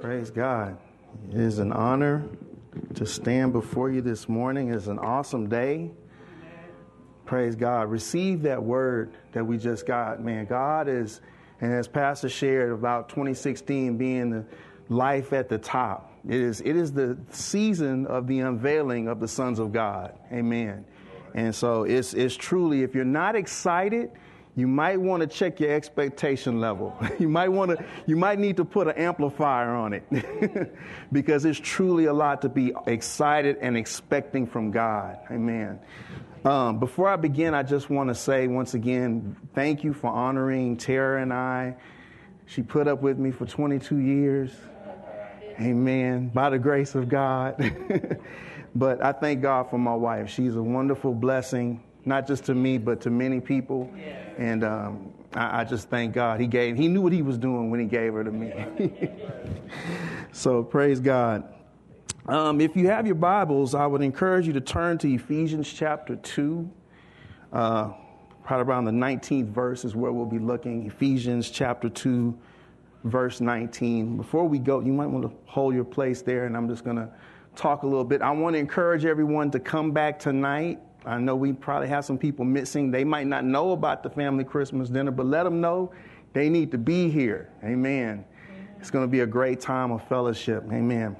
Praise God. It is an honor to stand before you this morning. It's an awesome day. Praise God. Receive that word that we just got. Man, God is, and as Pastor shared about 2016 being the life at the top, it is, it is the season of the unveiling of the sons of God. Amen. And so it's, it's truly, if you're not excited, you might want to check your expectation level. you might want to, you might need to put an amplifier on it because it's truly a lot to be excited and expecting from God. Amen. Um, before I begin, I just want to say once again, thank you for honoring Tara and I. She put up with me for 22 years. Amen. By the grace of God. but I thank God for my wife. She's a wonderful blessing not just to me, but to many people. And um, I, I, just thank God. He gave, he knew what he was doing when he gave her to me. so praise God. Um, if you have your Bibles, I would encourage you to turn to Ephesians chapter 2. Uh, probably around the 19th verse is where we'll be looking. Ephesians chapter 2, verse 19. Before we go, you might want to hold your place there, and I'm just going to talk a little bit. I want to encourage everyone to come back tonight I know we probably have some people missing. They might not know about the family Christmas dinner, but let them know they need to be here. Amen. It's going to be a great time of fellowship. Amen.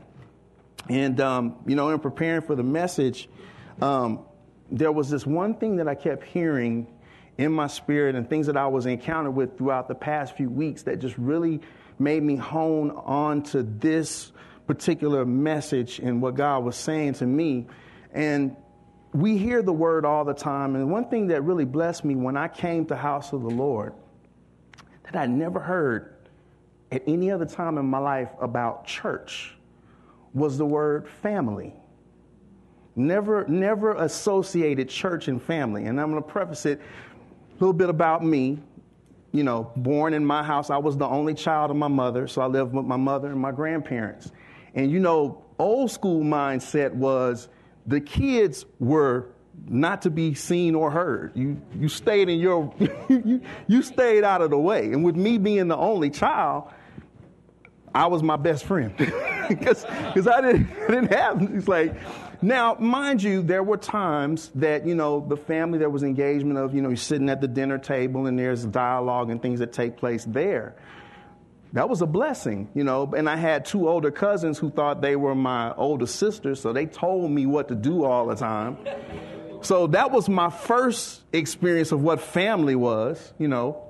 And, um, you know, in preparing for the message, um, there was this one thing that I kept hearing in my spirit and things that I was encountered with throughout the past few weeks that just really made me hone on to this particular message and what God was saying to me. And we hear the word all the time, and one thing that really blessed me when I came to house of the Lord that I never heard at any other time in my life about church was the word family. Never, never associated church and family. And I'm going to preface it a little bit about me. You know, born in my house, I was the only child of my mother, so I lived with my mother and my grandparents. And you know, old school mindset was the kids were not to be seen or heard. You, you stayed in your, you, you stayed out of the way. And with me being the only child, I was my best friend because I didn't, didn't have, it's like, now, mind you, there were times that, you know, the family, there was engagement of, you know, you're sitting at the dinner table and there's dialogue and things that take place there that was a blessing, you know. And I had two older cousins who thought they were my older sisters, so they told me what to do all the time. So that was my first experience of what family was, you know.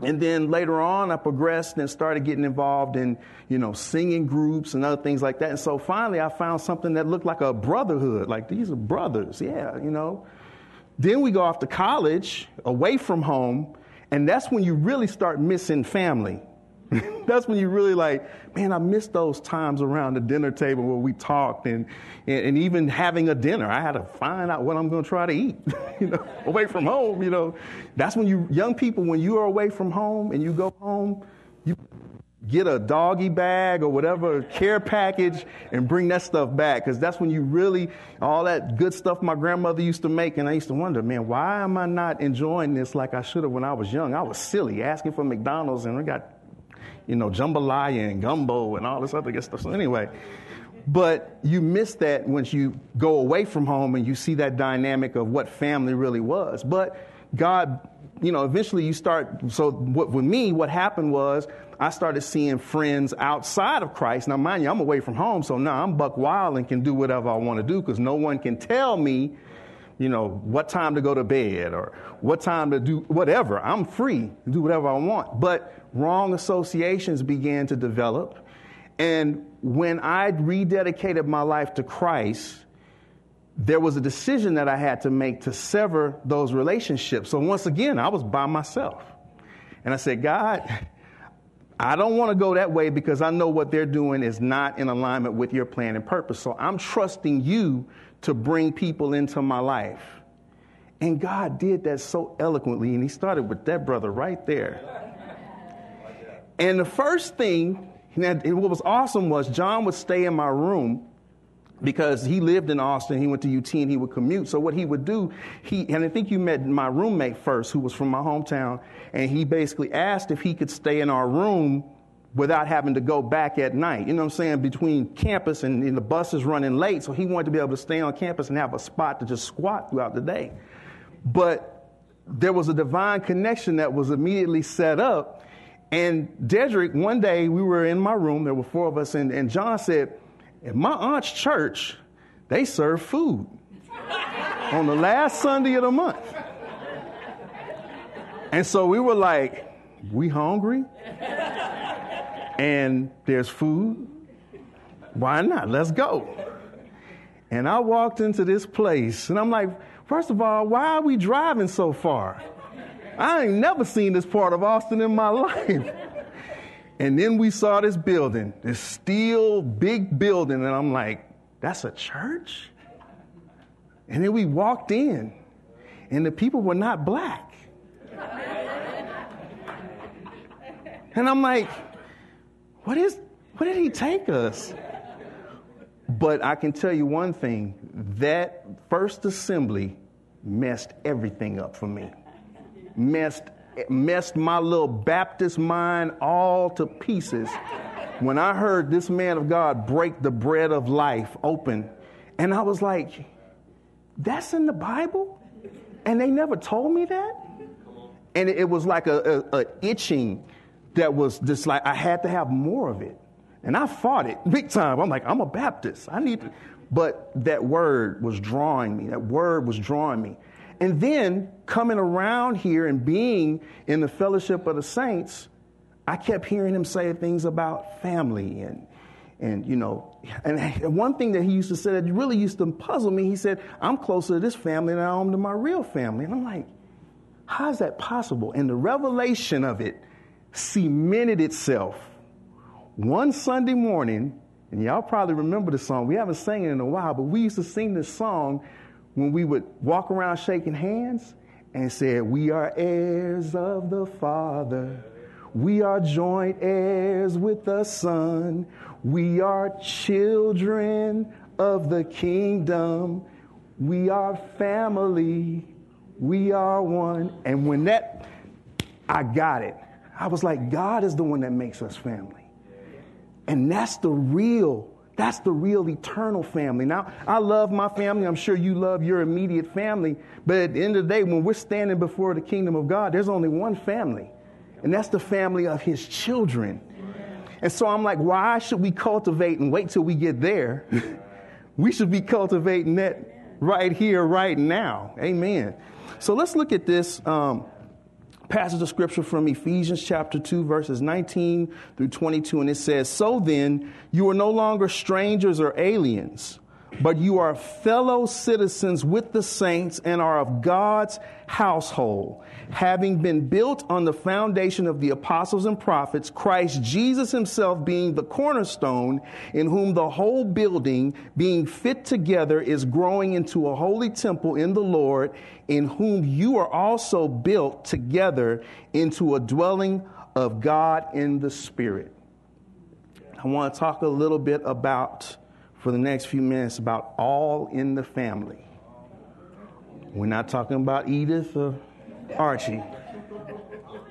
And then later on, I progressed and started getting involved in, you know, singing groups and other things like that. And so finally, I found something that looked like a brotherhood. Like these are brothers, yeah, you know. Then we go off to college, away from home, and that's when you really start missing family That's when you really like, man, I miss those times around the dinner table where we talked and, and, and even having a dinner. I had to find out what I'm going to try to eat, you know, away from home, you know. That's when you, young people, when you are away from home and you go home, you get a doggy bag or whatever care package and bring that stuff back because that's when you really all that good stuff my grandmother used to make and i used to wonder man why am i not enjoying this like i should have when i was young i was silly asking for mcdonald's and we got you know, jambalaya and gumbo and all this other good stuff. So anyway, but you miss that once you go away from home and you see that dynamic of what family really was. But God, you know, eventually you start. So what, with me, what happened was I started seeing friends outside of Christ. Now, mind you, I'm away from home, so now I'm buck wild and can do whatever I want to do because no one can tell me you know, what time to go to bed or what time to do whatever. I'm free to do whatever I want. But wrong associations began to develop. And when I rededicated my life to Christ, there was a decision that I had to make to sever those relationships. So once again, I was by myself. And I said, God, I don't want to go that way because I know what they're doing is not in alignment with your plan and purpose. So I'm trusting you to bring people into my life. And God did that so eloquently, and He started with that brother right there. And the first thing, what was awesome was John would stay in my room because he lived in Austin. He went to UT and he would commute. So what he would do, he and I think you met my roommate first, who was from my hometown, and he basically asked if he could stay in our room without having to go back at night. You know what I'm saying? Between campus and, and the bus is running late, so he wanted to be able to stay on campus and have a spot to just squat throughout the day. But there was a divine connection that was immediately set up. And Dedrick, one day we were in my room, there were four of us, and, and John said, At my aunt's church, they serve food on the last Sunday of the month. And so we were like, We hungry? And there's food. Why not? Let's go. And I walked into this place, and I'm like, First of all, why are we driving so far? I ain't never seen this part of Austin in my life. And then we saw this building, this steel big building, and I'm like, that's a church? And then we walked in, and the people were not black. And I'm like, what is, where did he take us? But I can tell you one thing that first assembly messed everything up for me. Messed, messed my little Baptist mind all to pieces when I heard this man of God break the bread of life open. And I was like, that's in the Bible? And they never told me that? And it was like a, a, a itching that was just like I had to have more of it. And I fought it big time. I'm like, I'm a Baptist. I need to. But that word was drawing me. That word was drawing me. And then coming around here and being in the fellowship of the saints, I kept hearing him say things about family and and you know, and one thing that he used to say that really used to puzzle me, he said, I'm closer to this family than I am to my real family. And I'm like, how is that possible? And the revelation of it cemented itself one Sunday morning, and y'all probably remember the song. We haven't sang it in a while, but we used to sing this song when we would walk around shaking hands and said, We are heirs of the Father. We are joint heirs with the Son. We are children of the kingdom. We are family. We are one. And when that, I got it. I was like, God is the one that makes us family. And that's the real, that's the real eternal family. Now, I love my family. I'm sure you love your immediate family. But at the end of the day, when we're standing before the kingdom of God, there's only one family. And that's the family of his children. And so I'm like, why should we cultivate and wait till we get there? we should be cultivating that right here, right now. Amen. So let's look at this. Um, passage of scripture from Ephesians chapter 2, verses 19 through 22, and it says, So then, you are no longer strangers or aliens, but you are fellow citizens with the saints and are of God's household, having been built on the foundation of the apostles and prophets, Christ Jesus himself being the cornerstone, in whom the whole building, being fit together, is growing into a holy temple in the Lord, in whom you are also built together into a dwelling of God in the Spirit. I want to talk a little bit about, for the next few minutes, about all in the family. We're not talking about Edith or Archie.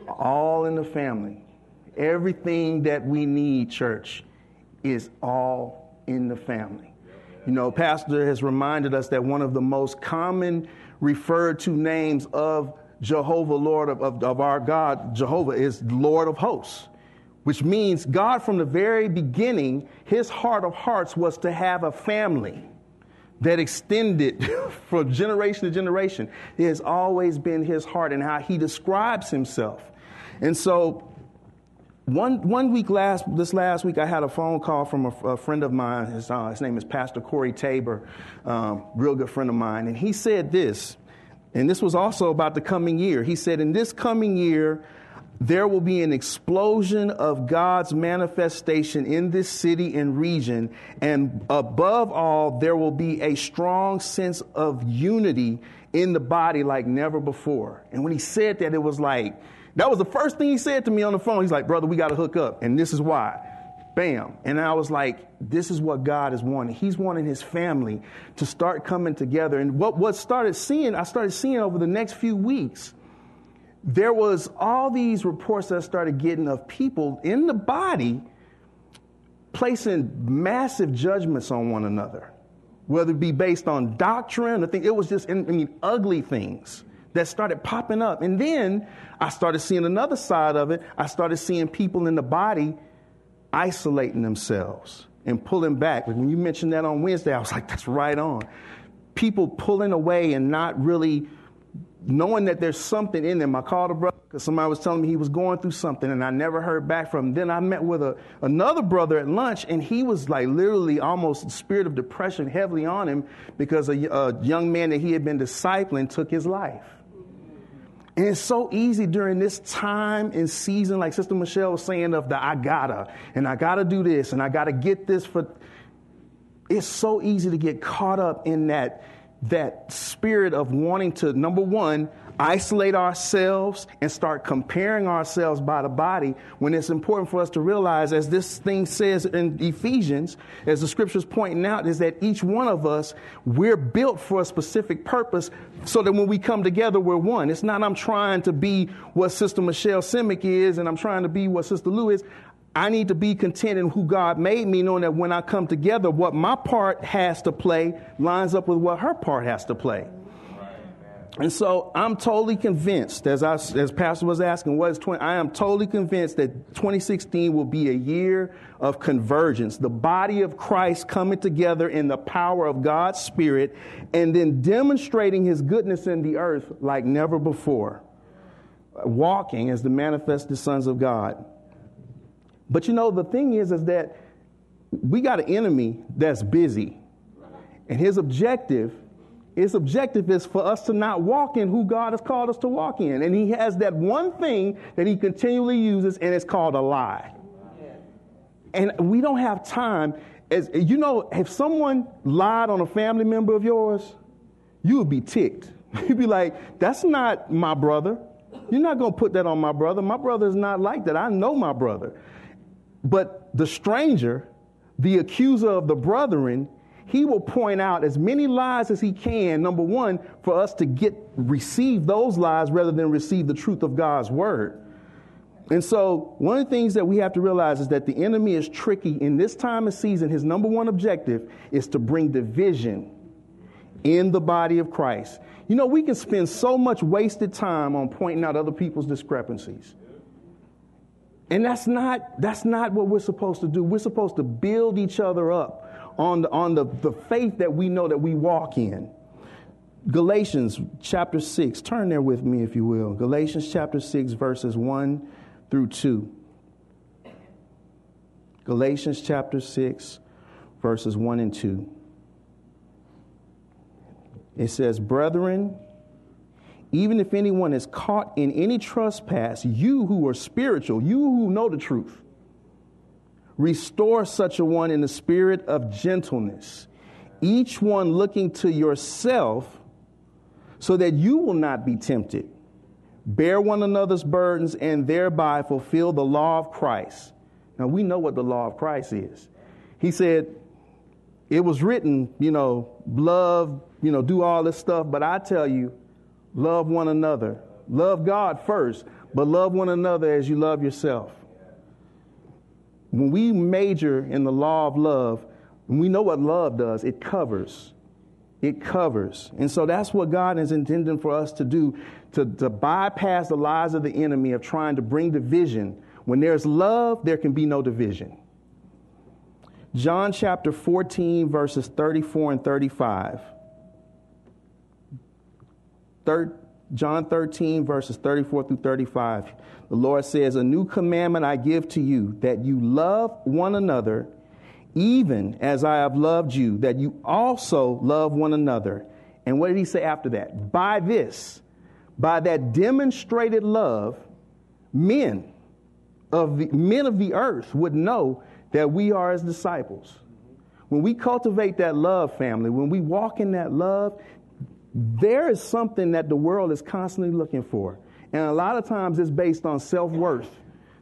All in the family. Everything that we need, church, is all in the family. You know, Pastor has reminded us that one of the most common referred to names of Jehovah, Lord of, of, of, our God, Jehovah, is Lord of hosts, which means God from the very beginning, his heart of hearts was to have a family that extended from generation to generation. It has always been his heart and how he describes himself. And so, one, one week last, this last week, I had a phone call from a, a friend of mine. His, uh, his, name is Pastor Corey Tabor, um, real good friend of mine. And he said this, and this was also about the coming year. He said, In this coming year, there will be an explosion of God's manifestation in this city and region. And above all, there will be a strong sense of unity in the body like never before. And when he said that, it was like, that was the first thing he said to me on the phone. He's like, brother, we got to hook up. And this is why. Bam. And I was like, this is what God is wanting. He's wanting his family to start coming together. And what, what started seeing, I started seeing over the next few weeks there was all these reports that I started getting of people in the body placing massive judgments on one another, whether it be based on doctrine or things. It was just, I mean, ugly things that started popping up. And then I started seeing another side of it. I started seeing people in the body isolating themselves and pulling back. When you mentioned that on Wednesday, I was like, that's right on. People pulling away and not really knowing that there's something in them. I called a brother because somebody was telling me he was going through something and I never heard back from him. Then I met with a, another brother at lunch and he was like literally almost spirit of depression heavily on him because a, a young man that he had been discipling took his life. And it's so easy during this time and season, like Sister Michelle was saying, of the I gotta, and I gotta do this, and I gotta get this for. It's so easy to get caught up in that that spirit of wanting to, number one, isolate ourselves and start comparing ourselves by the body when it's important for us to realize, as this thing says in Ephesians, as the scriptures pointing out, is that each one of us, we're built for a specific purpose so that when we come together, we're one. It's not I'm trying to be what Sister Michelle Simic is and I'm trying to be what Sister Lou is. I need to be content in who God made me, knowing that when I come together, what my part has to play lines up with what her part has to play. And so I'm totally convinced, as I, as Pastor was asking, what is 20? I am totally convinced that 2016 will be a year of convergence, the body of Christ coming together in the power of God's Spirit, and then demonstrating His goodness in the earth like never before, walking as the manifested sons of God. But you know, the thing is, is that we got an enemy that's busy, and his objective his objective is for us to not walk in who God has called us to walk in. And he has that one thing that he continually uses, and it's called a lie. And we don't have time. As you know, if someone lied on a family member of yours, you would be ticked. You'd be like, that's not my brother. You're not going to put that on my brother. My brother is not like that. I know my brother. But the stranger, the accuser of the brethren, he will point out as many lies as he can, number one, for us to get receive those lies rather than receive the truth of God's word. And so, one of the things that we have to realize is that the enemy is tricky. In this time of season, his number one objective is to bring division in the body of Christ. You know, we can spend so much wasted time on pointing out other people's discrepancies. And that's not, that's not what we're supposed to do. We're supposed to build each other up on the, on the, the faith that we know that we walk in. Galatians chapter 6, turn there with me if you will. Galatians chapter 6, verses 1 through 2. Galatians chapter 6, verses 1 and 2. It says, Brethren, even if anyone is caught in any trespass, you who are spiritual, you who know the truth, Restore such a one in the spirit of gentleness, each one looking to yourself so that you will not be tempted. Bear one another's burdens and thereby fulfill the law of Christ. Now we know what the law of Christ is. He said, it was written, you know, love, you know, do all this stuff, but I tell you, love one another. Love God first, but love one another as you love yourself when we major in the law of love, we know what love does, it covers. It covers. And so that's what God is intending for us to do to, to bypass the lies of the enemy of trying to bring division. When there's love, there can be no division. John chapter 14, verses 34 and 35. Third, John 13, verses 34 through 35. The Lord says, A new commandment I give to you, that you love one another, even as I have loved you, that you also love one another. And what did he say after that? By this, by that demonstrated love, men of the, men of the earth would know that we are his disciples. When we cultivate that love, family, when we walk in that love, there is something that the world is constantly looking for. And a lot of times it's based on self worth.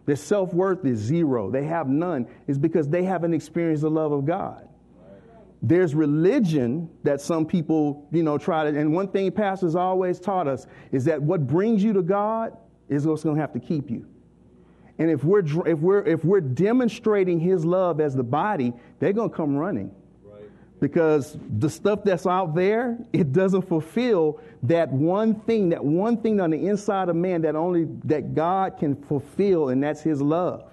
Their self worth is zero, they have none. It's because they haven't experienced the love of God. There's religion that some people, you know, try to, and one thing pastors always taught us is that what brings you to God is what's going to have to keep you. And if we're, if, we're, if we're demonstrating his love as the body, they're going to come running. Because the stuff that's out there, it doesn't fulfill that one thing, that one thing on the inside of man that only that God can fulfill, and that's his love.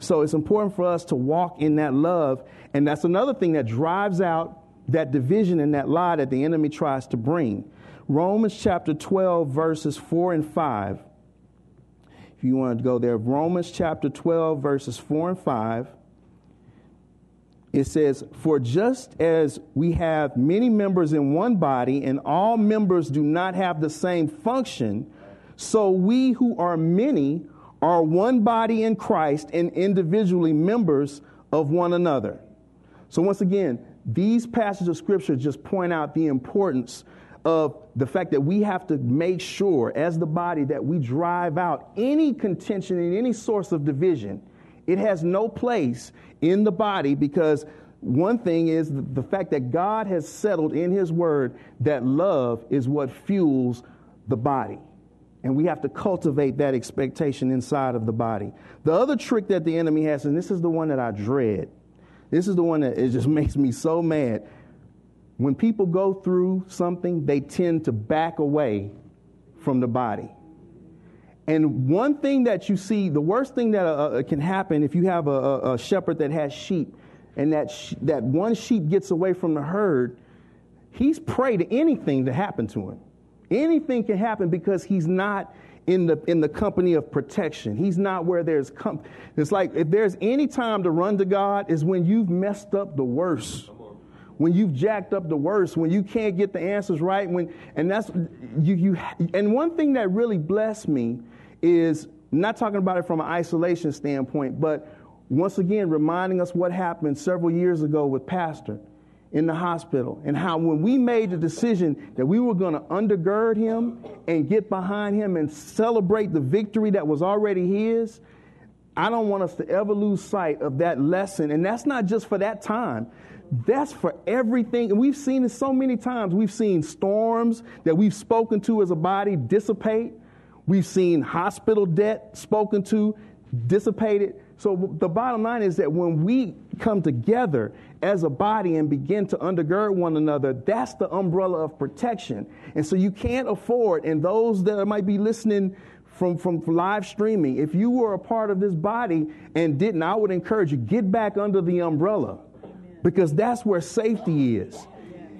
So it's important for us to walk in that love. And that's another thing that drives out that division and that lie that the enemy tries to bring. Romans chapter 12, verses 4 and 5. If you want to go there, Romans chapter 12, verses 4 and 5 it says, For just as we have many members in one body, and all members do not have the same function, so we who are many are one body in Christ and individually members of one another. So, once again, these passages of scripture just point out the importance of the fact that we have to make sure, as the body, that we drive out any contention and any source of division. It has no place in the body because one thing is the fact that God has settled in His Word that love is what fuels the body. And we have to cultivate that expectation inside of the body. The other trick that the enemy has, and this is the one that I dread, this is the one that it just makes me so mad. When people go through something, they tend to back away from the body. And one thing that you see, the worst thing that uh, uh can happen if you have a, a shepherd that has sheep, and that, sh- that one sheep gets away from the herd, he's prey to anything to happen to him. Anything can happen because he's not in the, in the company of protection. He's not where there's, com- it's like if there's any time to run to God is when you've messed up the worst when you've jacked up the worst, when you can't get the answers right, when and that's you you and one thing that really blessed me is not talking about it from an isolation standpoint, but once again reminding us what happened several years ago with Pastor in the hospital and how when we made the decision that we were going to undergird him and get behind him and celebrate the victory that was already his, I don't want us to ever lose sight of that lesson. And that's not just for that time. That's for everything. And we've seen it so many times. We've seen storms that we've spoken to as a body dissipate. We've seen hospital debt spoken to dissipated. So the bottom line is that when we come together as a body and begin to undergird one another, that's the umbrella of protection. And so you can't afford, and those that might be listening from, from live streaming, if you were a part of this body and didn't, I would encourage you, get back under the umbrella because that's where safety is.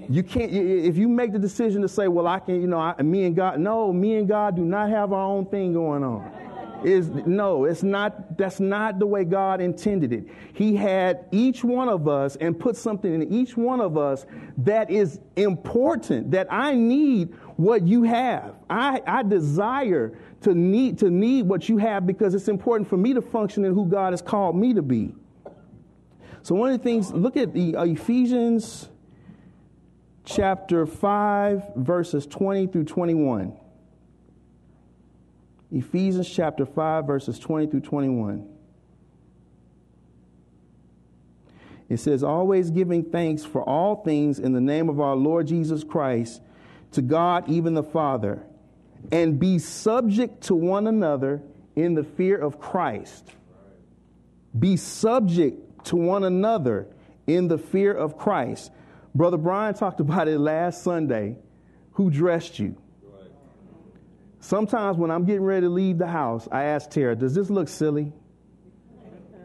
You can't, if you make the decision to say, well, I can, you know, I, me and God, no, me and God do not have our own thing going on is no, it's not, that's not the way God intended it. He had each one of us and put something in each one of us that is important, that I need what you have. I, I desire to need, to need what you have because it's important for me to function in who God has called me to be. So one of the things, look at the uh, Ephesians chapter 5, verses 20 through 21. Ephesians chapter 5, verses 20 through 21. It says, Always giving thanks for all things in the name of our Lord Jesus Christ to God, even the Father, and be subject to one another in the fear of Christ. Be subject to one another in the fear of Christ. Brother Brian talked about it last Sunday. Who dressed you? Sometimes when I'm getting ready to leave the house, I ask Tara, does this look silly?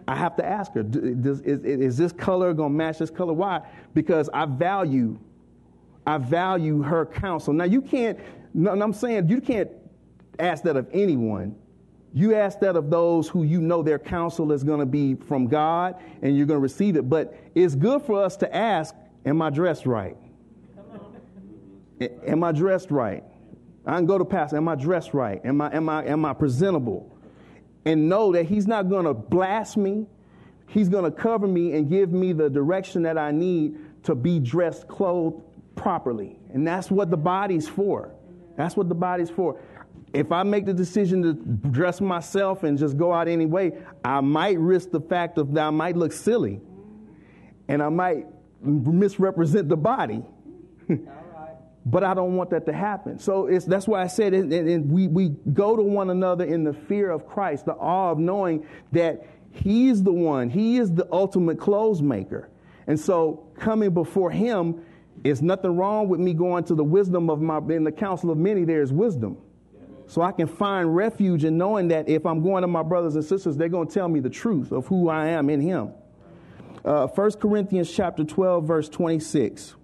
I have to ask her, does, is, is this color going to match this color? Why? Because I value, I value her counsel. Now you can't, I'm saying you can't ask that of anyone. You ask that of those who you know their counsel is going to be from God and you're going to receive it. But it's good for us to ask, am I dressed right? Am I dressed right? I can go to pastor. Am I dressed right? Am I, am I, am I presentable? And know that he's not going to blast me. He's going to cover me and give me the direction that I need to be dressed, clothed properly. And that's what the body's for. That's what the body's for. If I make the decision to dress myself and just go out anyway, I might risk the fact of that I might look silly and I might misrepresent the body. but I don't want that to happen. So it's, that's why I said it, and we, we go to one another in the fear of Christ, the awe of knowing that He's the one, He is the ultimate clothes maker. And so coming before Him, is nothing wrong with me going to the wisdom of my, in the counsel of many, there is wisdom. So I can find refuge in knowing that if I'm going to my brothers and sisters, they're going to tell me the truth of who I am in Him. Uh, 1 Corinthians chapter 12, verse 26.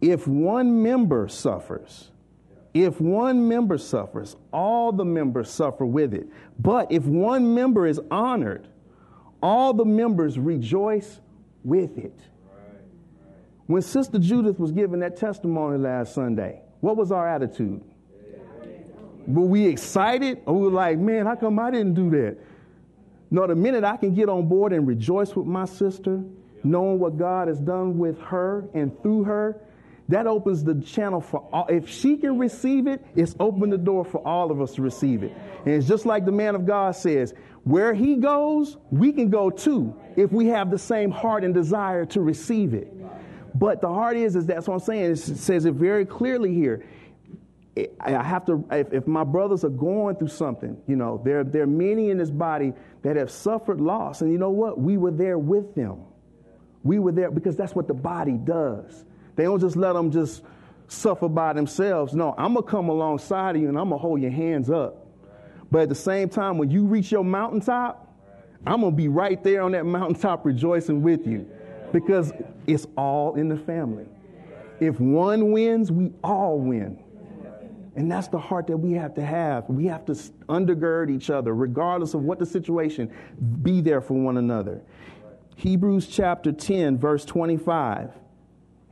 If one member suffers, if one member suffers, all the members suffer with it. But if one member is honored, all the members rejoice with it. When Sister Judith was giving that testimony last Sunday, what was our attitude? Were we excited or we like, man, how come I didn't do that? No, the minute I can get on board and rejoice with my sister, knowing what God has done with her and through her, that opens the channel for all. If she can receive it, it's opened the door for all of us to receive it. And it's just like the man of God says, where he goes, we can go too if we have the same heart and desire to receive it. But the heart is, is that's what I'm saying. It says it very clearly here. I have to, if, if, my brothers are going through something, you know, there, there are many in this body that have suffered loss. And you know what? We were there with them. We were there because that's what the body does. They don't just let them just suffer by themselves. No, I'm going to come alongside of you and I'm going to hold your hands up. But at the same time, when you reach your mountaintop, I'm going to be right there on that mountaintop rejoicing with you because it's all in the family. If one wins, we all win. And that's the heart that we have to have. We have to undergird each other, regardless of what the situation, be there for one another. Hebrews chapter 10, verse 25.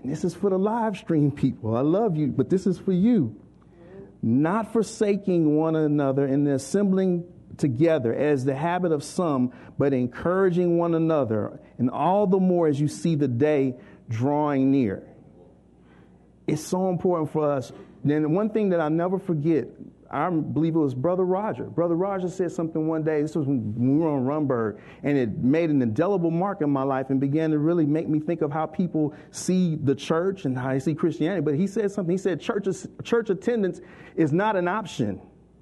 And this is for the live stream people. I love you, but this is for you. Not forsaking one another and assembling together as the habit of some, but encouraging one another, and all the more as you see the day drawing near. It's so important for us. Then one thing that I never forget I believe it was Brother Roger. Brother Roger said something one day. This was when we were on Rundberg, and it made an indelible mark in my life and began to really make me think of how people see the church and how they see Christianity. But he said something. He said church, church attendance is not an option.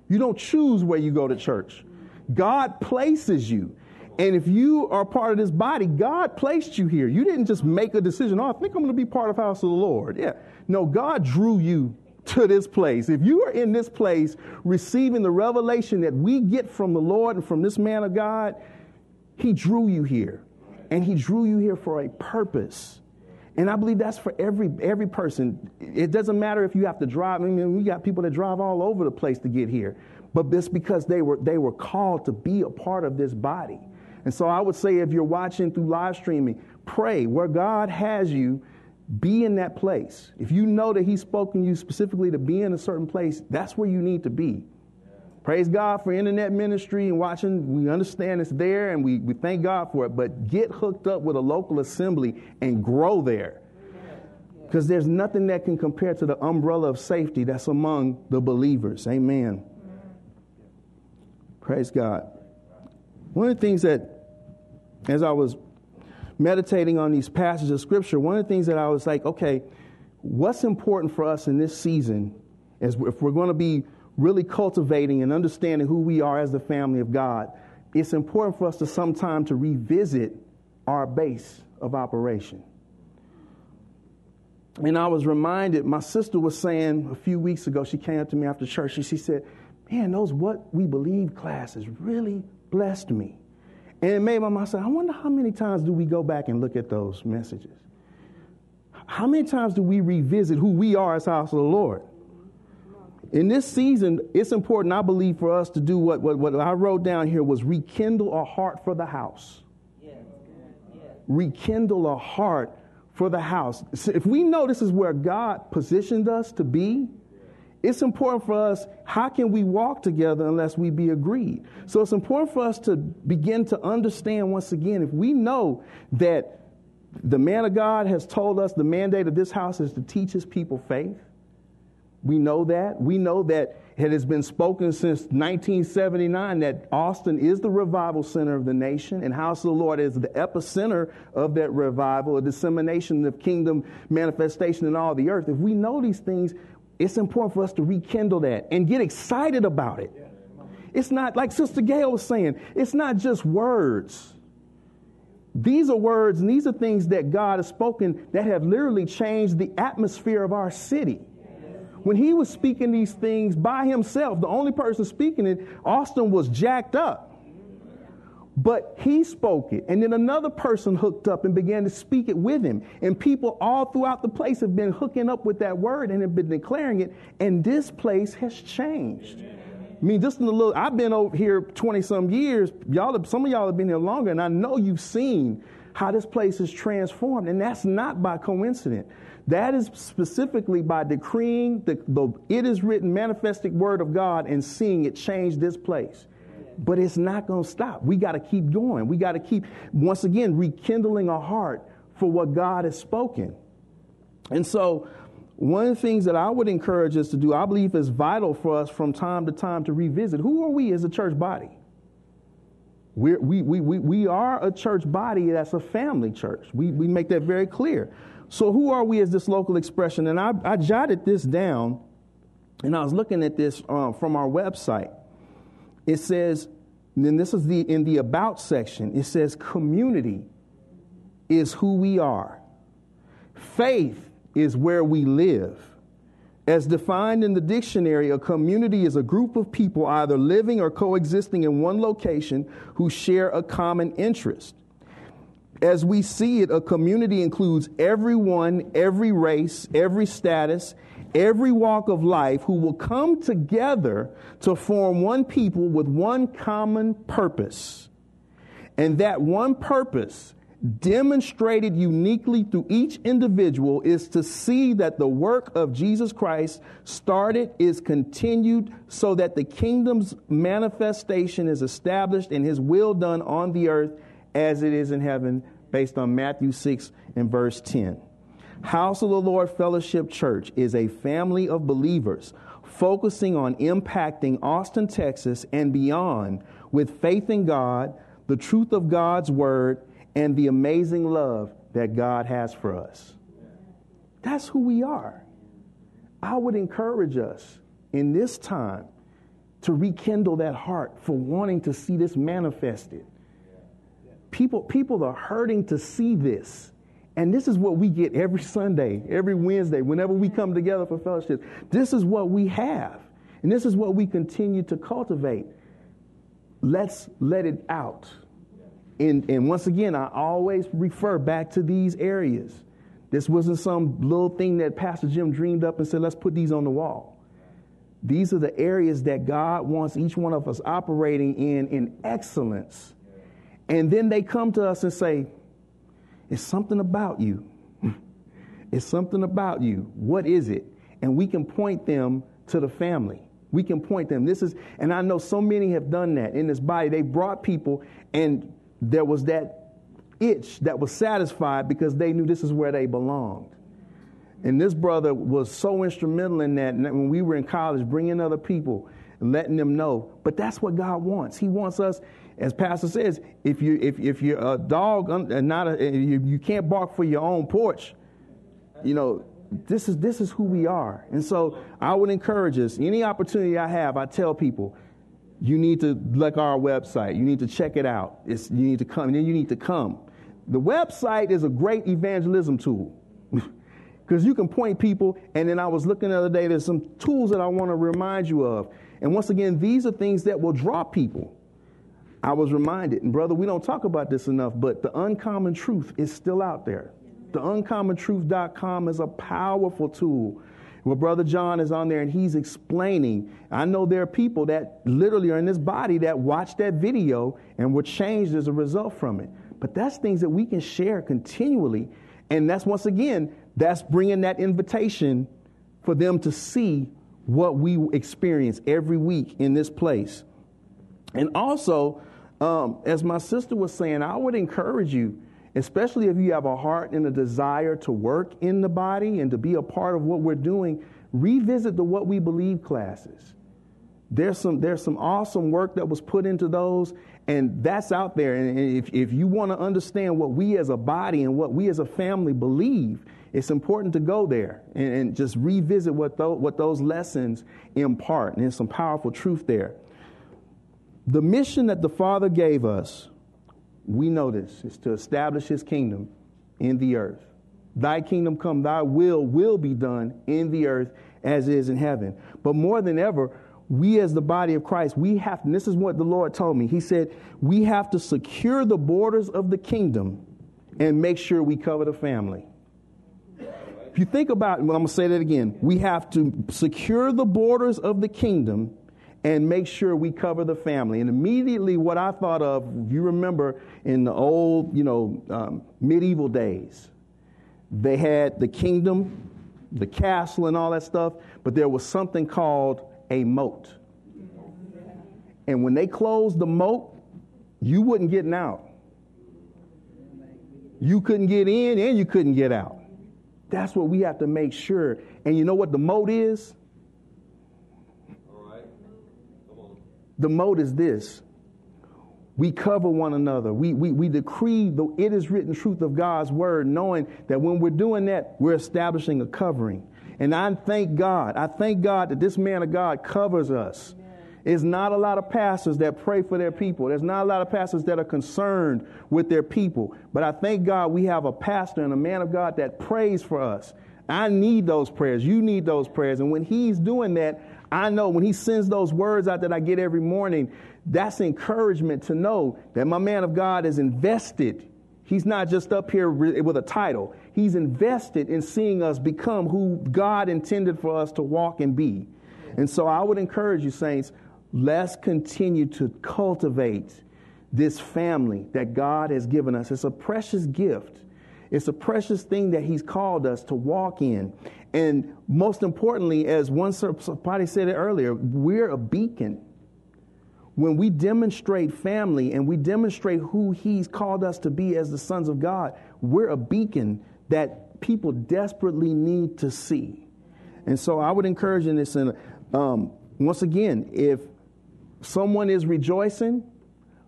You don't choose where you go to church. God places you. And if you are part of this body, God placed you here. You didn't just make a decision, oh, I think I'm going to be part of house of the Lord. Yeah. No, God drew you to this place, if you are in this place receiving the revelation that we get from the Lord and from this man of God, he drew you here. And he drew you here for a purpose. And I believe that's for every every person. It doesn't matter if you have to drive. I mean, we got people that drive all over the place to get here. But it's because they were they were called to be a part of this body. And so I would say if you're watching through live streaming, pray where God has you be in that place. If you know that He's spoken you specifically to be in a certain place, that's where you need to be. Praise God for internet ministry and watching. We understand it's there and we, we thank God for it, but get hooked up with a local assembly and grow there. Because there's nothing that can compare to the umbrella of safety that's among the believers. Amen. Praise God. One of the things that, as I was meditating on these passages of scripture, one of the things that I was like, okay, what's important for us in this season is if we're going to be really cultivating and understanding who we are as the family of God, it's important for us to sometime to revisit our base of operation. And I was reminded, my sister was saying a few weeks ago, she came up to me after church and she said, Man, those What We Believe classes really blessed me. And it made my mind say, I wonder how many times do we go back and look at those messages? How many times do we revisit who we are as house of the Lord? In this season, it's important, I believe, for us to do what, what, what I wrote down here was rekindle a heart for the house. Rekindle a heart for the house. So if we know this is where God positioned us to be, it's important for us how can we walk together unless we be agreed so it's important for us to begin to understand once again if we know that the man of god has told us the mandate of this house is to teach his people faith We know that. We know that it has been spoken since 1979 that Austin is the revival center of the nation and House of the Lord is the epicenter of that revival, a dissemination of kingdom manifestation in all the earth. If we know these things, it's important for us to rekindle that and get excited about it. It's not like Sister Gail was saying, it's not just words. These are words and these are things that God has spoken that have literally changed the atmosphere of our city. When he was speaking these things by himself, the only person speaking it, Austin was jacked up. But he spoke it, and then another person hooked up and began to speak it with him. And people all throughout the place have been hooking up with that word and have been declaring it, and this place has changed. I mean, just in the little, I've been over here 20 some years. Y'all, some of y'all have been here longer, and I know you've seen how this place is transformed, and that's not by coincidence. That is specifically by decreeing the, the it is written manifested word of God and seeing it change this place. But it's not going to stop. We got to keep going. We got to keep, once again, rekindling our heart for what God has spoken. And so, one of the things that I would encourage us to do, I believe is vital for us from time to time to revisit who are we as a church body? We're, we, we, we, we are a church body that's a family church. We, we make that very clear. So, who are we as this local expression? And I, I jotted this down, and I was looking at this um, from our website. It says, then this is the in the about section. It says, community is who we are. Faith is where we live. As defined in the dictionary, a community is a group of people either living or coexisting in one location who share a common interest as we see it, a community includes everyone, every race, every status, every walk of life who will come together to form one people with one common purpose. And that one purpose, demonstrated uniquely through each individual, is to see that the work of Jesus Christ started is continued so that the kingdom's manifestation is established and his will done on the earth as it is in heaven, based on Matthew 6 and verse 10. House of the Lord Fellowship Church is a family of believers focusing on impacting Austin, Texas, and beyond with faith in God, the truth of God's word, and the amazing love that God has for us. That's who we are. I would encourage us in this time to rekindle that heart for wanting to see this manifested people, people are hurting to see this. And this is what we get every Sunday, every Wednesday, whenever we come together for fellowship. This is what we have. And this is what we continue to cultivate. Let's let it out. And, and once again, I always refer back to these areas. This wasn't some little thing that Pastor Jim dreamed up and said, let's put these on the wall. These are the areas that God wants each one of us operating in in excellence and then they come to us and say, It's something about you. it's something about you. What is it? And we can point them to the family. We can point them. This is, and I know so many have done that in this body. They brought people, and there was that itch that was satisfied because they knew this is where they belonged. And this brother was so instrumental in that. When we were in college, bringing other people letting them know. But that's what God wants. He wants us as pastor says, if you if if you're a dog and uh, not a, uh, you, you can't bark for your own porch, you know this is this is who we are. And so I would encourage us. Any opportunity I have, I tell people, you need to look our website. You need to check it out. It's, you need to come. And then you need to come. The website is a great evangelism tool. Because you can point people, and then I was looking the other day, there's some tools that I want to remind you of. And once again, these are things that will draw people. I was reminded, and brother, we don't talk about this enough, but the uncommon truth is still out there. The uncommontruth.com is a powerful tool. Well, Brother John is on there and he's explaining. I know there are people that literally are in this body that watched that video and were changed as a result from it. But that's things that we can share continually. And that's once again, that's bringing that invitation for them to see what we experience every week in this place. And also, um, as my sister was saying, I would encourage you, especially if you have a heart and a desire to work in the body and to be a part of what we're doing, revisit the What We Believe classes. There's some, there's some awesome work that was put into those, and that's out there. And if, if you want to understand what we as a body and what we as a family believe, it's important to go there and, and just revisit what, what those lessons impart. And there's some powerful truth there. The mission that the Father gave us, we know this, is to establish His kingdom in the earth. Thy kingdom come, thy will will be done in the earth as is in heaven. But more than ever, we as the body of Christ, we have, and this is what the Lord told me. He said, we have to secure the borders of the kingdom and make sure we cover the family. If you think about, well, I'm going to say that again. We have to secure the borders of the kingdom and make sure we cover the family. And immediately, what I thought of, you remember in the old, you know, um, medieval days, they had the kingdom, the castle, and all that stuff, but there was something called a moat. And when they closed the moat, you wouldn't get out. You couldn't get in and you couldn't get out. That's what we have to make sure. And you know what the moat is? The mode is this we cover one another. We, we, we decree the it is written truth of God's word, knowing that when we're doing that, we're establishing a covering. And I thank God. I thank God that this man of God covers us. There's not a lot of pastors that pray for their people. There's not a lot of pastors that are concerned with their people. But I thank God we have a pastor and a man of God that prays for us. I need those prayers. You need those prayers. And when he's doing that, I know when he sends those words out that I get every morning, that's encouragement to know that my man of God is invested. He's not just up here with a title. He's invested in seeing us become who God intended for us to walk and be. And so I would encourage you, saints, let's continue to cultivate this family that God has given us. It's a precious gift. It's a precious thing that He's called us to walk in. And most importantly, as one somebody said it earlier, we're a beacon. When we demonstrate family and we demonstrate who He's called us to be as the sons of God, we're a beacon that people desperately need to see. And so I would encourage in this, and um, once again, if someone is rejoicing,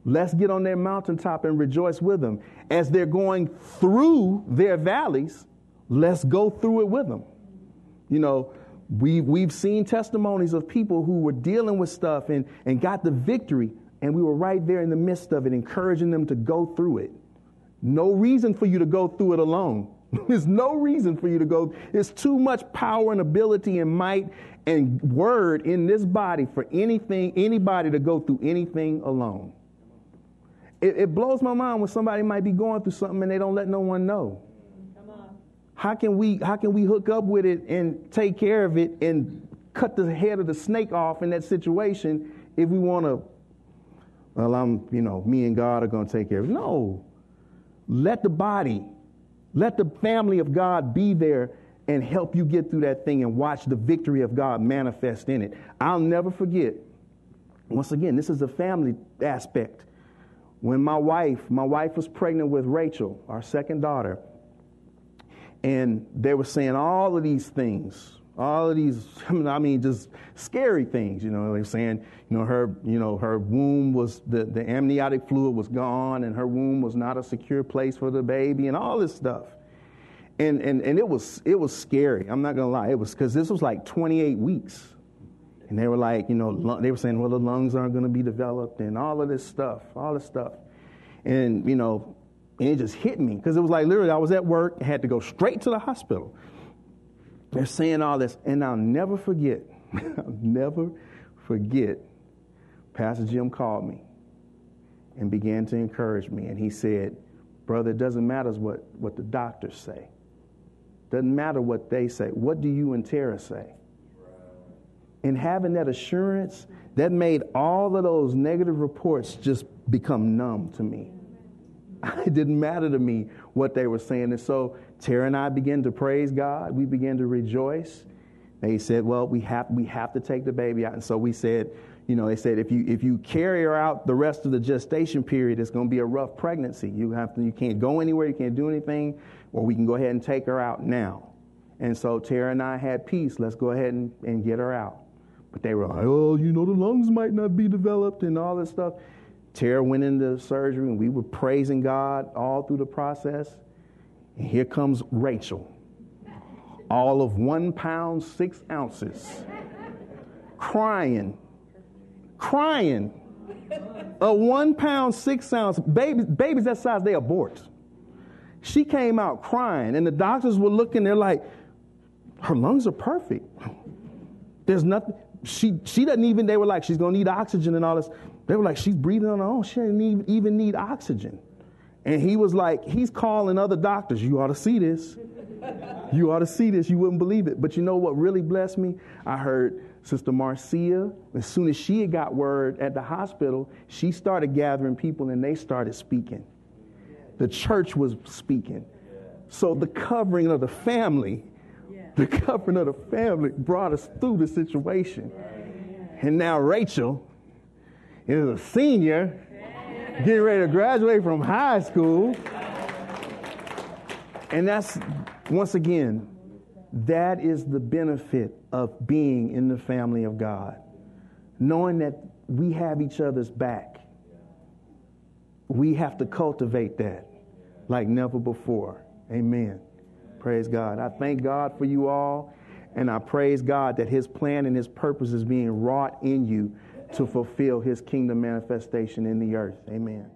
let's get on their mountaintop and rejoice with them. As they're going through their valleys, let's go through it with them. You know, we, we've seen testimonies of people who were dealing with stuff and, and got the victory, and we were right there in the midst of it, encouraging them to go through it. No reason for you to go through it alone. There's no reason for you to go. There's too much power and ability and might and word in this body for anything, anybody to go through anything alone. It, it blows my mind when somebody might be going through something and they don't let no one know. How can we how can we hook up with it and take care of it and cut the head of the snake off in that situation if we want to well I'm you know me and God are going to take care of it. No. Let the body let the family of God be there and help you get through that thing and watch the victory of God manifest in it. I'll never forget. Once again, this is a family aspect. When my wife, my wife was pregnant with Rachel, our second daughter, and they were saying all of these things, all of these, I mean, just scary things. You know, they were saying, you know, her, you know, her womb was the, the amniotic fluid was gone, and her womb was not a secure place for the baby, and all this stuff. And and and it was it was scary. I'm not gonna lie. It was because this was like 28 weeks, and they were like, you know, they were saying, well, the lungs aren't going to be developed, and all of this stuff, all this stuff, and you know, and it just hit me because it was like literally I was at work, and had to go straight to the hospital. They're saying all this, and I'll never forget, I'll never forget, Pastor Jim called me and began to encourage me. And he said, Brother, it doesn't matter what, what the doctors say. Doesn't matter what they say. What do you and Tara say? And having that assurance, that made all of those negative reports just become numb to me. It didn't matter to me what they were saying. And so Tara and I began to praise God. We began to rejoice. They said, well, we have, we have to take the baby out. And so we said, you know, they said if you, if you carry her out the rest of the gestation period, it's going to be a rough pregnancy. You, have to, you can't go anywhere, you can't do anything, or we can go ahead and take her out now. And so Tara and I had peace. Let's go ahead and, and get her out. But they were like, oh, you know, the lungs might not be developed and all this stuff. Tara went into surgery and we were praising God all through the process. And here comes Rachel, all of one pound, six ounces, crying, crying. A one pound, six ounce baby, babies that size, they abort. She came out crying, and the doctors were looking, they're like, her lungs are perfect. There's nothing. She, she doesn't even, they were like, she's to need oxygen and all this. They were like, she's breathing on her own. She didn't even, even need oxygen. And he was like, he's calling other doctors. You ought to see this. You ought to see this. You wouldn't believe it. But you know what really blessed me? I heard Sister Marcia, as soon as she had got word at the hospital, she started gathering people and they started speaking. The church was speaking. So the covering of the family the covering of the family brought us through the situation. And now Rachel is a senior, getting ready to graduate from high school. And that's, once again, that is the benefit of being in the family of God. Knowing that we have each other's back. We have to cultivate that like never before. Amen. Praise God. I thank God for you all, and I praise God that His plan and His purpose is being wrought in you to fulfill His kingdom manifestation in the earth. Amen.